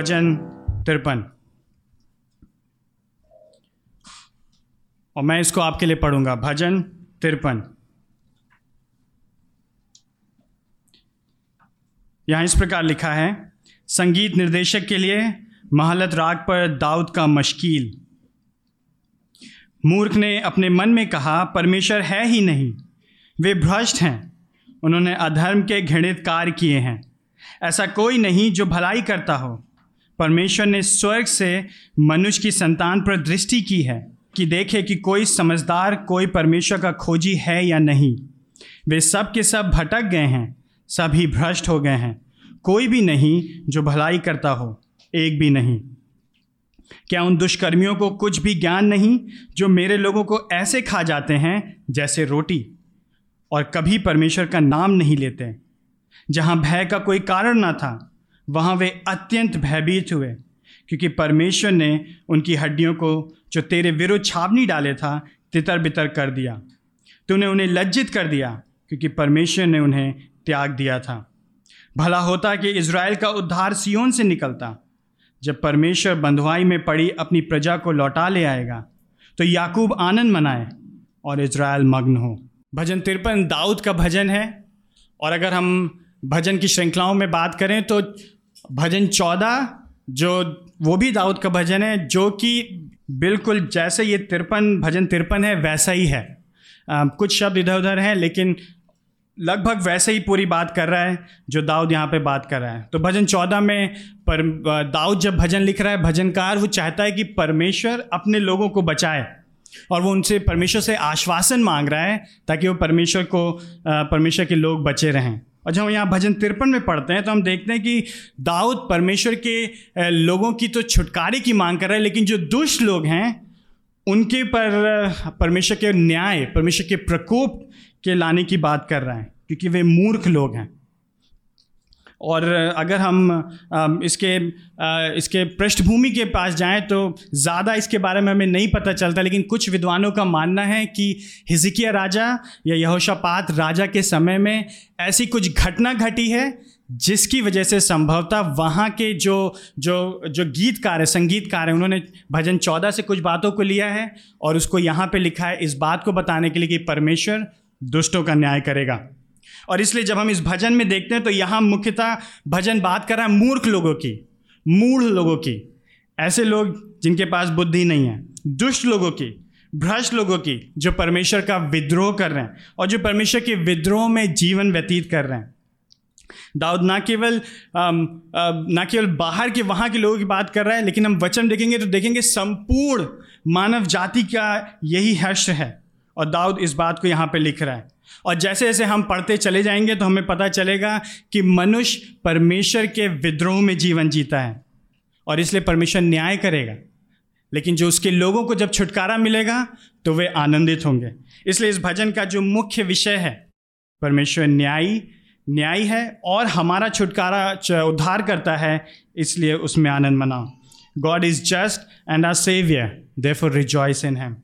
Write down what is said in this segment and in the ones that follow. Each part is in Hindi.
भजन तिरपन और मैं इसको आपके लिए पढ़ूँगा। भजन तिरपन यहाँ इस प्रकार लिखा है, संगीत निर्देशक के लिए महलत राग पर दाऊद का मशकील। मूर्ख ने अपने मन में कहा, परमेश्वर है ही नहीं, वे भ्रष्ट हैं। उन्होंने अधर्म के घृणित कार्य किए हैं। ऐसा कोई नहीं जो भलाई करता हो। परमेश्वर ने स्वर्ग से मनुष्य की संतान पर दृष्टि की है कि देखे कि कोई समझदार, कोई परमेश्वर का खोजी है या नहीं। वे सब के सब भटक गए हैं, सभी भ्रष्ट हो गए हैं। कोई भी नहीं जो भलाई करता हो, एक भी नहीं। क्या उन दुष्कर्मियों को कुछ भी ज्ञान नहीं जो मेरे लोगों को ऐसे खा जाते हैं जैसे रोटी? और कभी परमेश्वर का नाम नहीं लेते, जहाँ भय का कोई कारण ना था। वहाँ वे अत्यंत भयभीत हुए, क्योंकि परमेश्वर ने उनकी हड्डियों को, जो तेरे विरुद्ध छावनी डाले था तितर बितर कर दिया। तूने उन्हें लज्जित कर दिया, क्योंकि परमेश्वर ने उन्हें त्याग दिया था। भला होता कि इज़राइल का उद्धार सियोन से निकलता। जब परमेश्वर बंधुआई में पड़ी अपनी प्रजा को लौटा ले आएगा तो याकूब आनंद मनाए और इज़राइल मग्न हो। भजन तिरपन दाऊद का भजन है, और अगर हम भजन की श्रृंखलाओं में बात करें तो भजन चौदह जो वो भी दाऊद का भजन है जो कि बिल्कुल जैसे ये तिरपन भजन तिरपन है वैसा ही है। आ, कुछ शब्द इधर उधर हैं लेकिन लगभग वैसे ही पूरी बात कर रहा है जो दाऊद यहाँ पे बात कर रहा है। तो भजन चौदह में पर दाऊद जब भजन लिख रहा है भजनकार वो चाहता है कि परमेश्वर अपने लोगों को बचाए और वो उनसे परमेश्वर से आश्वासन मांग रहा है ताकि वो परमेश्वर को परमेश्वर के लोग बचे रहें। और जब हम यहाँ भजन तिरपन में पढ़ते हैं तो हम देखते हैं कि दाऊद परमेश्वर के लोगों की तो छुटकारे की मांग कर रहा है, लेकिन जो दुष्ट लोग हैं, उनके पर परमेश्वर के न्याय, परमेश्वर के प्रकोप के लाने की बात कर रहे हैं, क्योंकि वे मूर्ख लोग हैं। और अगर हम इसके इसके पृष्ठभूमि के पास जाएँ तो ज़्यादा इसके बारे में हमें नहीं पता चलता, लेकिन कुछ विद्वानों का मानना है कि हिजकिया राजा या यहोशापात राजा के समय में ऐसी कुछ घटना घटी है जिसकी वजह से संभवतः वहाँ के जो जो जो गीतकार है, संगीतकार है, उन्होंने भजन चौदह से कुछ बातों को लिया है और उसको यहाँ पे लिखा है इस बात को बताने के लिए कि परमेश्वर दुष्टों का न्याय करेगा। और इसलिए जब हम इस भजन में देखते हैं तो यहाँ मुख्यतः भजन बात कर रहा है मूर्ख लोगों की, मूढ़ लोगों की। ऐसे लोग जिनके पास बुद्धि नहीं है, दुष्ट लोगों की, भ्रष्ट लोगों की, जो परमेश्वर का विद्रोह कर रहे हैं और जो परमेश्वर के विद्रोह में जीवन व्यतीत कर रहे हैं। दाऊद ना केवल ना केवल बाहर के, वहाँ के लोगों की बात कर रहा है, लेकिन हम वचन देखेंगे तो देखेंगे संपूर्ण मानव जाति का यही हर्ष है। और दाऊद इस बात को यहाँ पे लिख रहा है। और जैसे जैसे हम पढ़ते चले जाएँगे तो हमें पता चलेगा कि मनुष्य परमेश्वर के विद्रोह में जीवन जीता है और इसलिए परमेश्वर न्याय करेगा। लेकिन जो उसके लोगों को जब छुटकारा मिलेगा तो वे आनंदित होंगे। इसलिए इस भजन का जो मुख्य विषय है, परमेश्वर न्यायी न्यायी है और हमारा छुटकारा उद्धार करता है, इसलिए उसमें आनंद मनाओ। God is just and our saviour therefore rejoice in him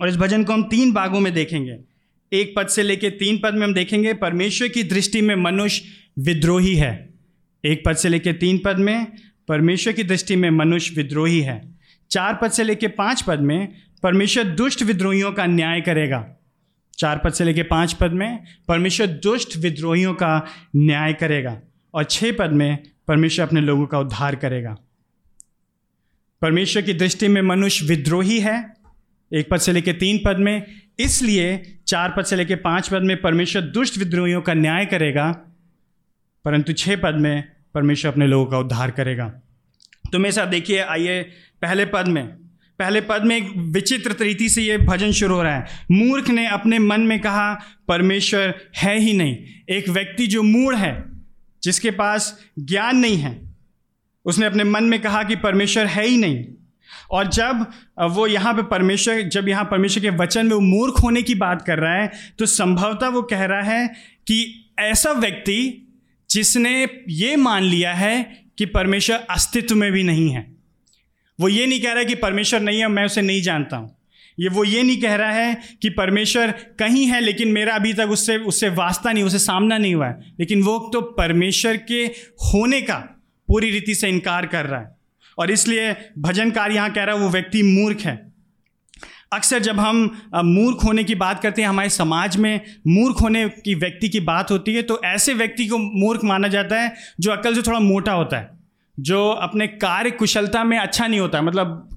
और इस भजन को हम तीन भागों में देखेंगे। एक पद से लेकर तीन पद में हम देखेंगे, परमेश्वर की दृष्टि में मनुष्य विद्रोही है। एक पद से लेकर तीन पद में, परमेश्वर की दृष्टि में मनुष्य विद्रोही है। चार पद से लेकर पाँच पद में, परमेश्वर दुष्ट विद्रोहियों का न्याय करेगा। चार पद से लेकर पाँच पद में, परमेश्वर दुष्ट विद्रोहियों का न्याय करेगा। और छः पद में, परमेश्वर अपने लोगों का उद्धार करेगा। परमेश्वर की दृष्टि में मनुष्य विद्रोही है एक पद से लेकर तीन पद में। इसलिए चार पद से लेकर पाँच पद में परमेश्वर दुष्ट विद्रोहियों का न्याय करेगा, परंतु छः पद में परमेश्वर अपने लोगों का उद्धार करेगा। तो मेरे साथ देखिए, आइए पहले पद में। पहले पद में एक विचित्र रीति से ये भजन शुरू हो रहा है। मूर्ख ने अपने मन में कहा, परमेश्वर है ही नहीं। एक व्यक्ति जो मूढ़ है, जिसके पास ज्ञान नहीं है, उसने अपने मन में कहा कि परमेश्वर है ही नहीं। और जब वो यहाँ पे परमेश्वर, जब यहाँ परमेश्वर के वचन में वो मूर्ख होने की बात कर रहा है तो संभवतः वो कह रहा है कि ऐसा व्यक्ति जिसने ये मान लिया है कि परमेश्वर अस्तित्व में भी नहीं है। वो ये नहीं कह रहा है कि परमेश्वर नहीं है मैं उसे नहीं जानता हूँ। ये, वो ये नहीं कह रहा है कि परमेश्वर कहीं है, लेकिन मेरा अभी तक उससे उससे वास्ता नहीं, उससे सामना नहीं हुआ है। लेकिन वो तो परमेश्वर के होने का पूरी रीति से इनकार कर रहा है। और इसलिए भजनकार यहाँ कह रहा है, वो व्यक्ति मूर्ख है। अक्सर जब हम मूर्ख होने की बात करते हैं हमारे समाज में, मूर्ख होने की व्यक्ति की बात होती है तो ऐसे व्यक्ति को मूर्ख माना जाता है जो अकल से थोड़ा मोटा होता है, जो अपने कार्य कुशलता में अच्छा नहीं होता मतलब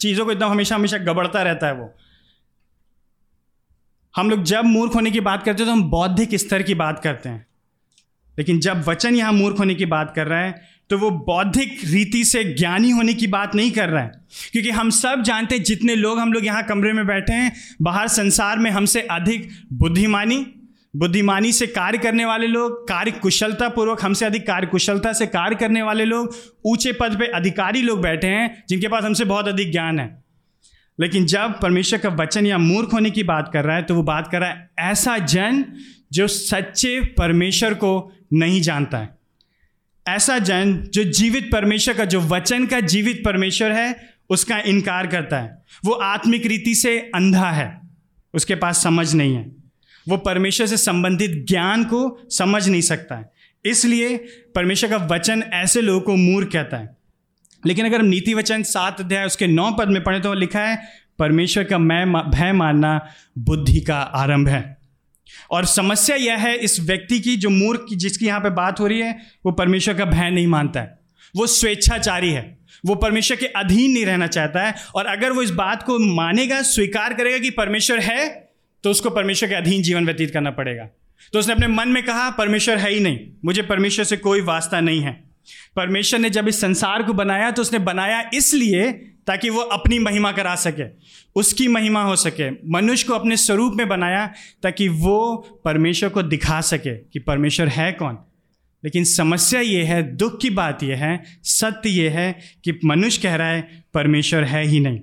चीज़ों को एकदम हमेशा हमेशा गबड़ता रहता है वो। हम लोग जब मूर्ख होने की बात करते हैं तो हम बौद्धिक स्तर की बात करते हैं, लेकिन जब वचन यहाँ मूर्ख होने की बात कर रहा है तो वो बौद्धिक रीति से ज्ञानी होने की बात नहीं कर रहा है। क्योंकि हम सब जानते हैं, जितने लोग हम लोग यहाँ कमरे में बैठे हैं, बाहर संसार में हमसे अधिक बुद्धिमानी बुद्धिमानी से कार्य करने वाले लोग, कार्य कुशलता पूर्वक हमसे अधिक कार्य कुशलता से कार्य करने वाले लोग, ऊँचे पद पे अधिकारी लोग बैठे हैं, जिनके पास हमसे बहुत अधिक ज्ञान है। लेकिन जब परमेश्वर का वचन या मूर्ख होने की बात कर रहा है तो वो बात कर रहा है, ऐसा जन जो सच्चे परमेश्वर को नहीं जानता है। ऐसा जन जो जीवित परमेश्वर का, जो वचन का जीवित परमेश्वर है, उसका इनकार करता है। वो आत्मिक रीति से अंधा है। उसके पास समझ नहीं है। वो परमेश्वर से संबंधित ज्ञान को समझ नहीं सकता है। इसलिए परमेश्वर का वचन ऐसे लोगों को मूर्ख कहता है। लेकिन अगर हम नीति वचन सात अध्याय उसके नौ पद में पढ़े तो लिखा है, परमेश्वर का मैं भय मानना बुद्धि का आरंभ है। और समस्या यह है इस व्यक्ति की, जो मूर्ख की, जिसकी यहाँ पे बात हो रही है, वो परमेश्वर का भय नहीं मानता है। वो स्वेच्छाचारी है। वो परमेश्वर के अधीन नहीं रहना चाहता है। और अगर वो इस बात को मानेगा, स्वीकार करेगा कि परमेश्वर है तो उसको परमेश्वर के अधीन जीवन व्यतीत करना पड़ेगा। तो उसने अपने मन में कहा, परमेश्वर है ही नहीं। मुझे परमेश्वर से कोई वास्ता नहीं है। परमेश्वर ने जब इस संसार को बनाया तो उसने बनाया इसलिए ताकि वो अपनी महिमा करा सके, उसकी महिमा हो सके, मनुष्य को अपने स्वरूप में बनाया ताकि वो परमेश्वर को दिखा सके कि परमेश्वर है कौन। लेकिन समस्या ये है, दुख की बात यह है, सत्य ये है कि मनुष्य कह रहा है, परमेश्वर है ही नहीं।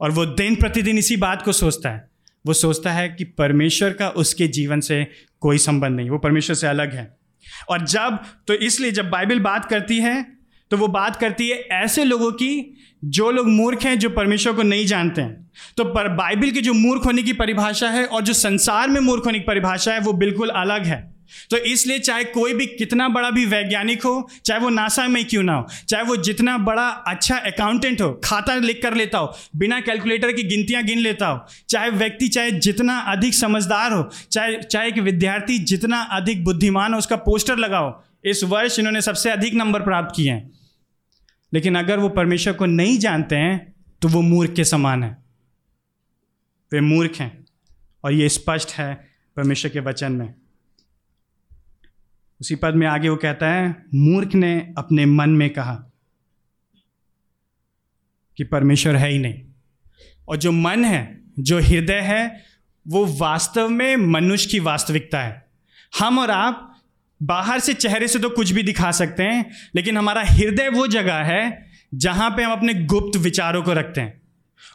और वो दिन प्रतिदिन इसी बात को सोचता है। वो सोचता है कि परमेश्वर का उसके जीवन से कोई संबंध नहीं, वो परमेश्वर से अलग है। और जब तो इसलिए जब बाइबल बात करती है तो वो बात करती है ऐसे लोगों की, जो लोग मूर्ख हैं, जो परमेश्वर को नहीं जानते हैं। तो पर बाइबल की जो मूर्ख होने की परिभाषा है और जो संसार में मूर्ख होने की परिभाषा है, वो बिल्कुल अलग है। तो इसलिए चाहे कोई भी कितना बड़ा भी वैज्ञानिक हो, चाहे वो नासा में क्यों ना हो, चाहे वो जितना बड़ा अच्छा अकाउंटेंट हो, खाता लिख कर लेता हो, बिना कैलकुलेटर की गिनतियाँ गिन लेता हो, चाहे व्यक्ति चाहे जितना अधिक समझदार हो, चाहे चाहे एक विद्यार्थी जितना अधिक बुद्धिमान हो, उसका पोस्टर लगाओ, इस वर्ष इन्होंने सबसे अधिक नंबर प्राप्त किए हैं। लेकिन अगर वो परमेश्वर को नहीं जानते हैं तो वो मूर्ख के समान है। वे मूर्ख हैं और ये स्पष्ट है परमेश्वर के वचन में। उसी पद में आगे वो कहता है, मूर्ख ने अपने मन में कहा कि परमेश्वर है ही नहीं। और जो मन है, जो हृदय है, वो वास्तव में मनुष्य की वास्तविकता है। हम और आप बाहर से चेहरे से तो कुछ भी दिखा सकते हैं, लेकिन हमारा हृदय वो जगह है जहाँ पे हम अपने गुप्त विचारों को रखते हैं।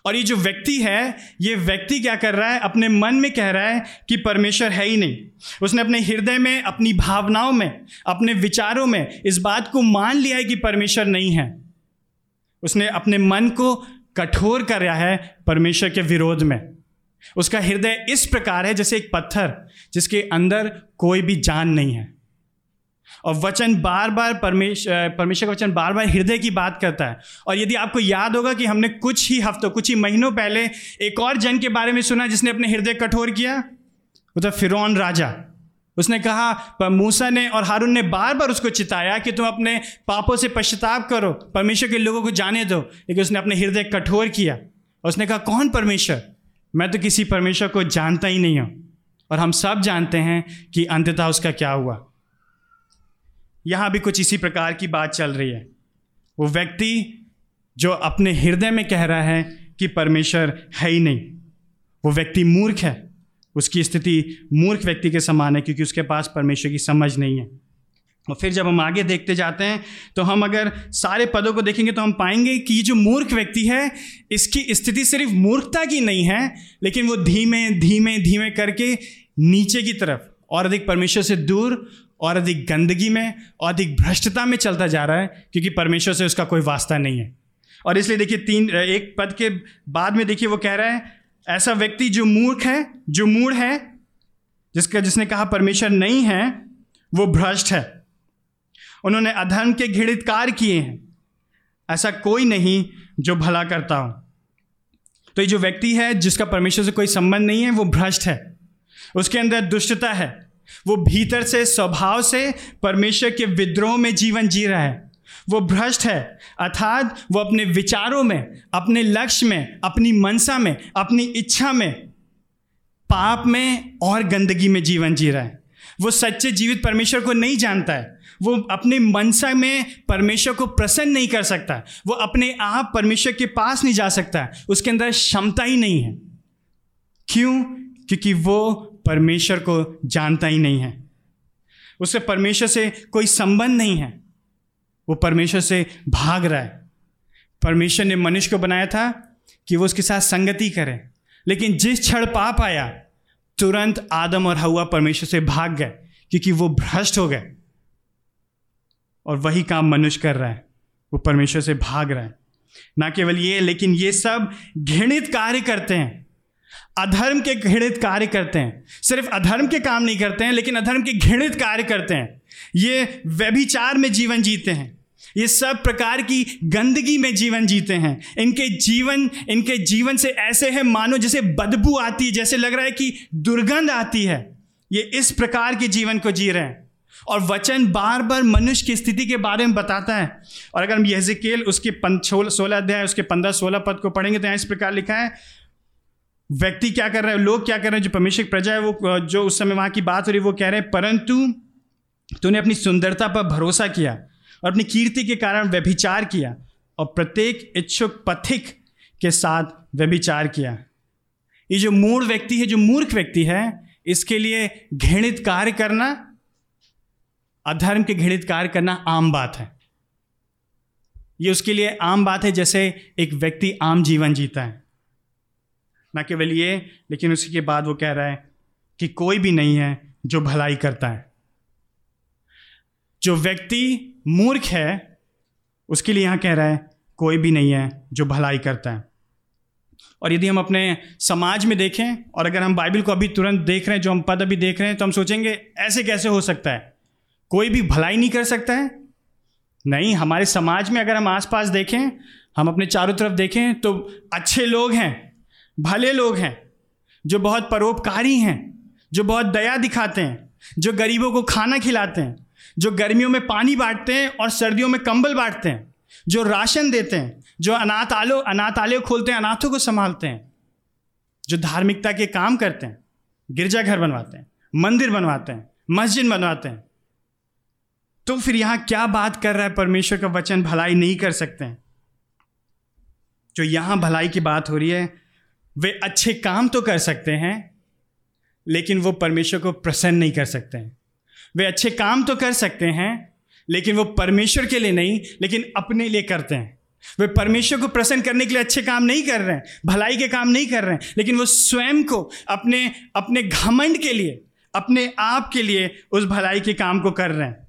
और ये जो व्यक्ति है, ये व्यक्ति क्या कर रहा है? अपने मन में कह रहा है कि परमेश्वर है ही नहीं। उसने अपने हृदय में, अपनी भावनाओं में, अपने विचारों में इस बात को मान लिया है कि परमेश्वर नहीं है। उसने अपने मन को कठोर कर रहा है परमेश्वर के विरोध में। उसका हृदय इस प्रकार है जैसे एक पत्थर जिसके अंदर कोई भी जान नहीं है। और वचन बार बार परमेश्वर परमेश्वर का वचन बार बार हृदय की बात करता है। और यदि आपको याद होगा कि हमने कुछ ही हफ्तों, कुछ ही महीनों पहले एक और जन के बारे में सुना जिसने अपने हृदय कठोर किया? वो था फिर राजा। उसने कहा मूसा ने और हारून ने बार बार उसको चिताया कि तुम अपने पापों से पश्चाताप करो, परमेश्वर के लोगों को जाने दो, लेकिन उसने अपने हृदय कठोर किया। और उसने कहा, कौन परमेश्वर? मैं तो किसी परमेश्वर को जानता ही नहीं हूँ। और हम सब जानते हैं कि अंततः उसका क्या हुआ? यहाँ भी कुछ इसी प्रकार की बात चल रही है। वो व्यक्ति जो अपने हृदय में कह रहा है कि परमेश्वर है ही नहीं, वो व्यक्ति मूर्ख है। उसकी स्थिति मूर्ख व्यक्ति के समान है क्योंकि उसके पास परमेश्वर की समझ नहीं है। और फिर जब हम आगे देखते जाते हैं तो हम अगर सारे पदों को देखेंगे तो हम पाएँगे कि ये जो मूर्ख व्यक्ति है, इसकी स्थिति सिर्फ़ मूर्खता की नहीं है, लेकिन वो धीमे धीमे धीमे करके नीचे की तरफ़ और अधिक परमेश्वर से दूर और अधिक गंदगी में, और अधिक भ्रष्टता में चलता जा रहा है, क्योंकि परमेश्वर से उसका कोई वास्ता नहीं है। और इसलिए देखिए तीन, एक पद के बाद में देखिए वो कह रहा है, ऐसा व्यक्ति जो मूर्ख है, जो मूढ़ है, जिसका, जिसने कहा परमेश्वर नहीं है, वो भ्रष्ट है। उन्होंने अधर्म के घृणित कार्य किए हैं। ऐसा कोई नहीं जो भला करता हो। तो ये जो व्यक्ति है, जिसका परमेश्वर से कोई संबंध नहीं है, वो भ्रष्ट है। उसके अंदर दुष्टता है। वो भीतर से, स्वभाव से परमेश्वर के विद्रोह में जीवन जी रहा है। वो भ्रष्ट है, अर्थात वो अपने विचारों में, अपने लक्ष्य में, अपनी मनसा में, अपनी इच्छा में पाप में और गंदगी में जीवन जी रहा है। वो सच्चे जीवित परमेश्वर को नहीं जानता है। वो अपने मनसा में परमेश्वर को प्रसन्न नहीं कर सकता। वो अपने आप परमेश्वर के पास नहीं जा सकता। उसके अंदर क्षमता ही नहीं है। क्यों? क्योंकि वो परमेश्वर को जानता ही नहीं है। उसे परमेश्वर से कोई संबंध नहीं है। वो परमेश्वर से भाग रहा है। परमेश्वर ने मनुष्य को बनाया था कि वो उसके साथ संगति करे। लेकिन जिस क्षण पाप आया, तुरंत आदम और हवा परमेश्वर से भाग गए, क्योंकि वो भ्रष्ट हो गए। और वही काम मनुष्य कर रहा है। वो परमेश्वर से भाग रहा है। ना केवल ये, लेकिन ये सब घृणित कार्य करते हैं। अधर्म के घृणित कार्य करते हैं। सिर्फ़ अधर्म के काम नहीं करते हैं, लेकिन अधर्म के घृणित कार्य करते हैं। ये व्यभिचार में जीवन जीते हैं। ये सब प्रकार की गंदगी में जीवन जीते हैं। इनके जीवन इनके जीवन से ऐसे है, मानो जैसे बदबू आती है, जैसे लग रहा है कि दुर्गंध आती है। ये इस प्रकार के जीवन को जी रहे हैं। और वचन बार बार मनुष्य की स्थिति के बारे में बताता है। और अगर हम यहजिकेल उसके सोलह अध्याय, उसके पंद्रह सोलह पद को पढ़ेंगे तो यहाँ इस प्रकार लिखा है व्यक्ति क्या कर रहे हैं, लोग क्या कर रहे हैं, जो परमेश्वर प्रजा है, वो जो उस समय वहाँ की बात हो रही है, वो कह रहे हैं, परंतु तूने अपनी सुंदरता पर भरोसा किया और अपनी कीर्ति के कारण व्यभिचार किया और प्रत्येक इच्छुक पथिक के साथ व्यभिचार किया। ये जो मूड व्यक्ति है, जो मूर्ख व्यक्ति है, इसके लिए घृणित कार्य करना, अधर्म के घृणित कार्य करना आम बात है। ये उसके लिए आम बात है जैसे एक व्यक्ति आम जीवन जीता है। ना केवल ये, लेकिन उसी के बाद वो कह रहा है कि कोई भी नहीं है जो भलाई करता है। जो व्यक्ति मूर्ख है, उसके लिए यहाँ कह रहा है, कोई भी नहीं है जो भलाई करता है। और यदि हम अपने समाज में देखें, और अगर हम बाइबल को अभी तुरंत देख रहे हैं, जो हम पद अभी देख रहे हैं तो हम सोचेंगे, ऐसे कैसे हो सकता है? कोई भी भलाई नहीं कर सकता है? नहीं, हमारे समाज में अगर हम आसपास देखें, हम अपने चारों तरफ़ देखें तो अच्छे लोग हैं भले लोग हैं, जो बहुत परोपकारी हैं, जो बहुत दया दिखाते हैं, जो गरीबों को खाना खिलाते हैं, जो गर्मियों में पानी बांटते हैं और सर्दियों में कंबल बांटते हैं, जो राशन देते हैं, जो अनाथ आलो अनाथालय खोलते हैं, अनाथों को संभालते हैं, जो धार्मिकता के काम करते हैं, गिरजाघर बनवाते हैं, मंदिर बनवाते हैं, मस्जिद बनवाते हैं। तो फिर यहाँ क्या बात कर रहा है परमेश्वर का वचन? भलाई नहीं कर सकते हैं। जो यहाँ भलाई की बात हो रही है वे अच्छे काम तो कर सकते हैं, लेकिन वो परमेश्वर को प्रसन्न नहीं कर सकते हैं। वे अच्छे काम तो कर सकते हैं, लेकिन वो परमेश्वर के लिए नहीं, लेकिन अपने लिए करते हैं। वे परमेश्वर को प्रसन्न करने के लिए अच्छे काम नहीं कर रहे हैं, भलाई के काम नहीं कर रहे हैं, लेकिन वो स्वयं को अपने अपने घमंड के लिए, अपने आप के लिए उस भलाई के काम को कर रहे हैं।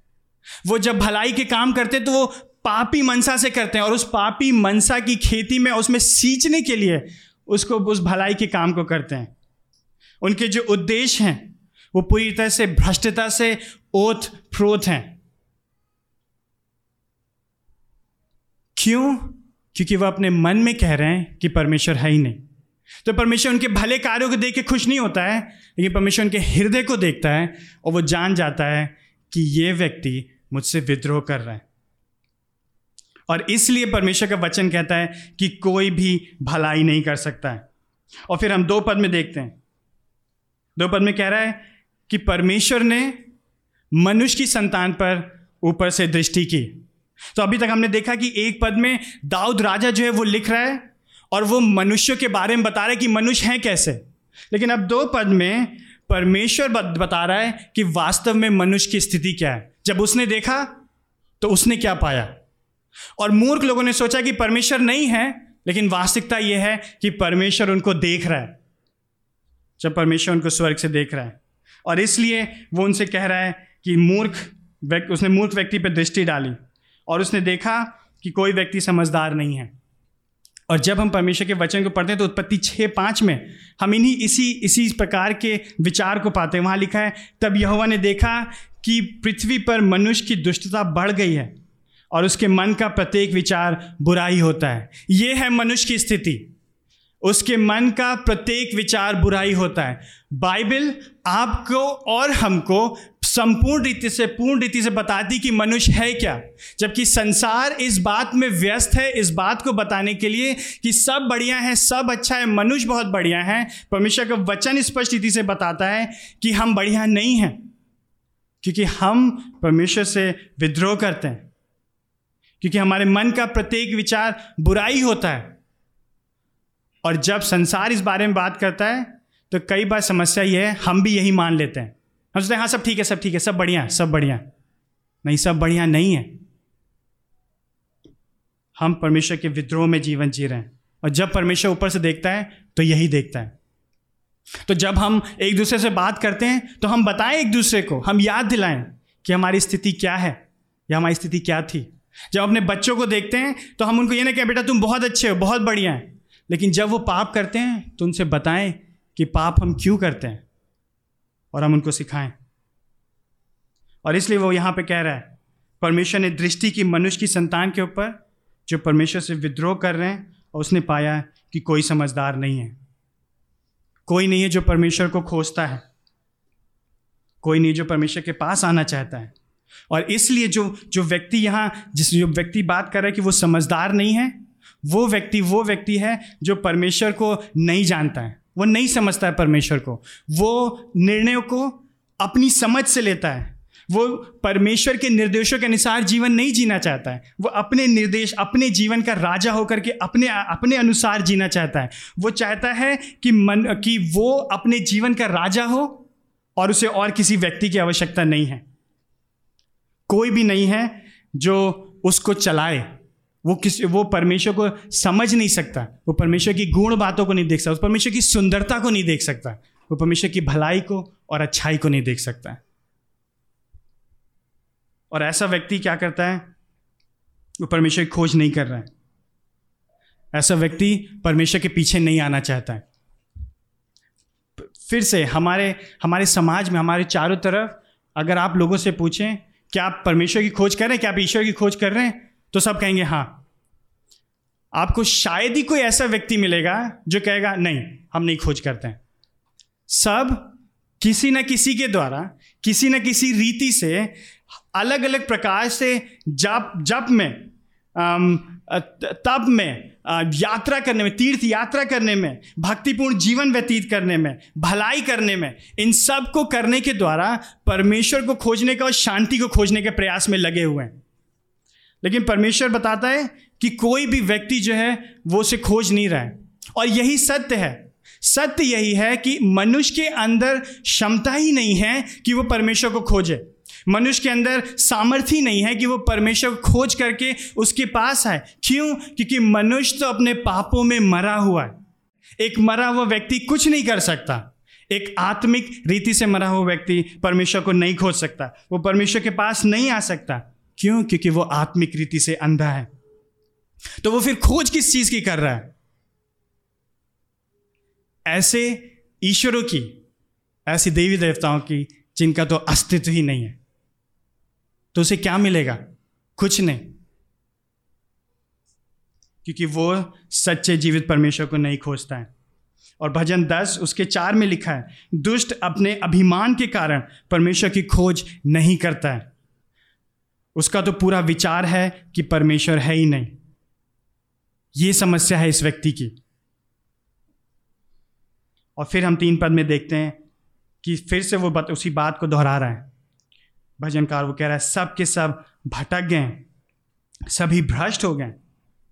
वो जब भलाई के काम करते हैं तो वो पापी मनसा से करते हैं, और उस पापी मनसा की खेती में, उसमें सींचने के लिए उसको उस भलाई के काम को करते हैं। उनके जो उद्देश्य हैं, वो पूरी तरह से भ्रष्टता से ओत प्रोत हैं। क्यों? क्योंकि वह अपने मन में कह रहे हैं कि परमेश्वर है ही नहीं। तो परमेश्वर उनके भले कार्यों को देख के खुश नहीं होता है, लेकिन परमेश्वर उनके हृदय को देखता है और वो जान जाता है कि ये व्यक्ति मुझसे विद्रोह कर रहा है। और इसलिए परमेश्वर का वचन कहता है कि कोई भी भलाई नहीं कर सकता है। और फिर हम दो पद में देखते हैं। दो पद में कह रहा है कि परमेश्वर ने मनुष्य की संतान पर ऊपर से दृष्टि की। तो अभी तक हमने देखा कि एक पद में दाऊद राजा जो है वो लिख रहा है और वो मनुष्य के बारे में बता रहा है कि मनुष्य हैं कैसे। लेकिन अब दो पद में परमेश्वर बता रहा है कि वास्तव में मनुष्य की स्थिति क्या है। जब उसने देखा तो उसने क्या पाया? और मूर्ख लोगों ने सोचा कि परमेश्वर नहीं है, लेकिन वास्तविकता यह है कि परमेश्वर उनको देख रहा है। जब परमेश्वर उनको स्वर्ग से देख रहा है। और इसलिए वो उनसे कह रहा है कि मूर्ख उसने मूर्ख व्यक्ति पर दृष्टि डाली और उसने देखा कि कोई व्यक्ति समझदार नहीं है। और जब हम परमेश्वर के वचन को पढ़ते हैं तो उत्पत्ति छः पाँच में हम इन्हीं इसी इसी प्रकार के विचार को पाते हैं। वहाँ लिखा है, तब यहोवा ने देखा कि पृथ्वी पर मनुष्य की दुष्टता बढ़ गई है। और उसके मन का प्रत्येक विचार बुराई होता है। ये है मनुष्य की स्थिति। उसके मन का प्रत्येक विचार बुराई होता है। बाइबल आपको और हमको संपूर्ण रीति से, पूर्ण रीति से बताती कि मनुष्य है क्या? जबकि संसार इस बात में व्यस्त है, इस बात को बताने के लिए कि सब बढ़िया है, सब अच्छा है, मनुष्य बहुत बढ़िया है। परमेश्वर का वचन स्पष्ट रीति से बताता है कि हम बढ़िया नहीं हैं, क्योंकि हम परमेश्वर से विद्रोह करते हैं। क्योंकि हमारे मन का प्रत्येक विचार बुराई होता है। और जब संसार इस बारे में बात करता है तो कई बार समस्या यह है, हम भी यही मान लेते हैं। हम सोचते हैं हाँ सब ठीक है, सब ठीक है, सब बढ़िया सब बढ़िया। नहीं, सब बढ़िया नहीं है। हम परमेश्वर के विद्रोह में जीवन जी रहे हैं। और जब परमेश्वर ऊपर से देखता है तो यही देखता है। तो जब हम एक दूसरे से बात करते हैं तो हम बताएँ एक दूसरे को, हम याद दिलाएँ कि हमारी स्थिति क्या है, या हमारी स्थिति क्या थी। जब अपने बच्चों को देखते हैं तो हम उनको ये ना कहें, बेटा, तुम बहुत अच्छे हो, बहुत बढ़िया है। लेकिन जब वो पाप करते हैं तो उनसे बताएँ कि पाप हम क्यों करते हैं और हम उनको सिखाएँ। और इसलिए वो यहाँ पे कह रहा है, परमेश्वर ने दृष्टि की मनुष्य की संतान के ऊपर, जो परमेश्वर से विद्रोह कर रहे हैं, और उसने पाया कि कोई समझदार नहीं है। कोई नहीं है जो परमेश्वर को खोजता है। कोई नहीं जो परमेश्वर के पास आना चाहता है। और इसलिए जो जो व्यक्ति यहाँ, जिस, जो व्यक्ति बात कर रहा है कि वो समझदार नहीं है, वो व्यक्ति वो व्यक्ति है जो परमेश्वर को नहीं जानता है। वो नहीं समझता है परमेश्वर को। वो निर्णयों को अपनी समझ से लेता है। वो परमेश्वर के निर्देशों के अनुसार जीवन नहीं जीना चाहता है। वो अपने निर्देश, अपने जीवन का राजा होकर के अपने अपने अनुसार जीना चाहता है। वो चाहता है कि मन, कि वो अपने जीवन का राजा हो और उसे और किसी व्यक्ति की आवश्यकता नहीं है। कोई भी नहीं है जो उसको चलाए। वो किस, वो परमेश्वर को समझ नहीं सकता। वो परमेश्वर की गुण बातों को नहीं देख सकता। उस परमेश्वर की सुंदरता को नहीं देख सकता। वो परमेश्वर की भलाई को और अच्छाई को नहीं देख सकता। और ऐसा व्यक्ति क्या करता है? वो परमेश्वर की खोज नहीं कर रहा है। ऐसा व्यक्ति परमेश्वर के पीछे नहीं आना चाहता है। फिर से हमारे हमारे समाज में, हमारे चारों तरफ़ अगर आप लोगों से पूछें क्या आप परमेश्वर की खोज कर रहे हैं? क्या आप ईश्वर की खोज कर रहे हैं? तो सब कहेंगे हाँ। आपको शायद ही कोई ऐसा व्यक्ति मिलेगा जो कहेगा, नहीं, हम नहीं खोज करते हैं। सब किसी न किसी के द्वारा, किसी न किसी रीति से अलग अलग प्रकार से जप जप में तब में यात्रा करने में, तीर्थ यात्रा करने में, भक्तिपूर्ण जीवन व्यतीत करने में, भलाई करने में, इन सबको करने के द्वारा परमेश्वर को खोजने का और शांति को खोजने के प्रयास में लगे हुए हैं। लेकिन परमेश्वर बताता है कि कोई भी व्यक्ति जो है, वो उसे खोज नहीं रहा है। और यही सत्य है। सत्य यही है कि मनुष्य के अंदर क्षमता ही नहीं है कि वो परमेश्वर को खोजे। मनुष्य के अंदर सामर्थ्य नहीं है कि वो परमेश्वर को खोज करके उसके पास आए। क्यों? क्योंकि मनुष्य तो अपने पापों में मरा हुआ है। एक मरा हुआ व्यक्ति कुछ नहीं कर सकता। एक आत्मिक रीति से मरा हुआ व्यक्ति परमेश्वर को नहीं खोज सकता। वो परमेश्वर के पास नहीं आ सकता। क्यों? क्योंकि वो आत्मिक रीति से अंधा है। तो वो फिर खोज किस चीज़ की कर रहा है? ऐसे ईश्वरों की, ऐसी देवी देवताओं की, जिनका तो अस्तित्व ही नहीं है। तो उसे क्या मिलेगा? कुछ नहीं। क्योंकि वो सच्चे जीवित परमेश्वर को नहीं खोजता है। और भजन दस उसके चार में लिखा है दुष्ट अपने अभिमान के कारण परमेश्वर की खोज नहीं करता है। उसका तो पूरा विचार है कि परमेश्वर है ही नहीं। ये समस्या है इस व्यक्ति की। और फिर हम तीन पद में देखते हैं कि फिर से वो बत, उसी बात को दोहरा रहा है। भजनकार वो कह रहा है, सब के सब भटक गए, सभी भ्रष्ट हो गए,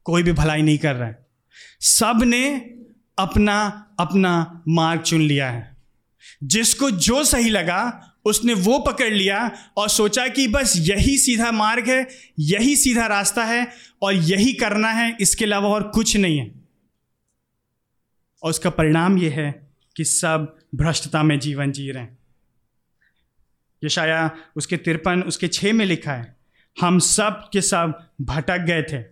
कोई भी भलाई नहीं कर रहा है। सबने अपना अपना मार्ग चुन लिया है। जिसको जो सही लगा, उसने वो पकड़ लिया और सोचा कि बस यही सीधा मार्ग है, यही सीधा रास्ता है और यही करना है, इसके अलावा और कुछ नहीं है। और उसका परिणाम यह है कि सब भ्रष्टता में जीवन जी रहे हैं। यशाया उसके तिरपन, उसके छः में लिखा है, हम सब के सब भटक गए थे।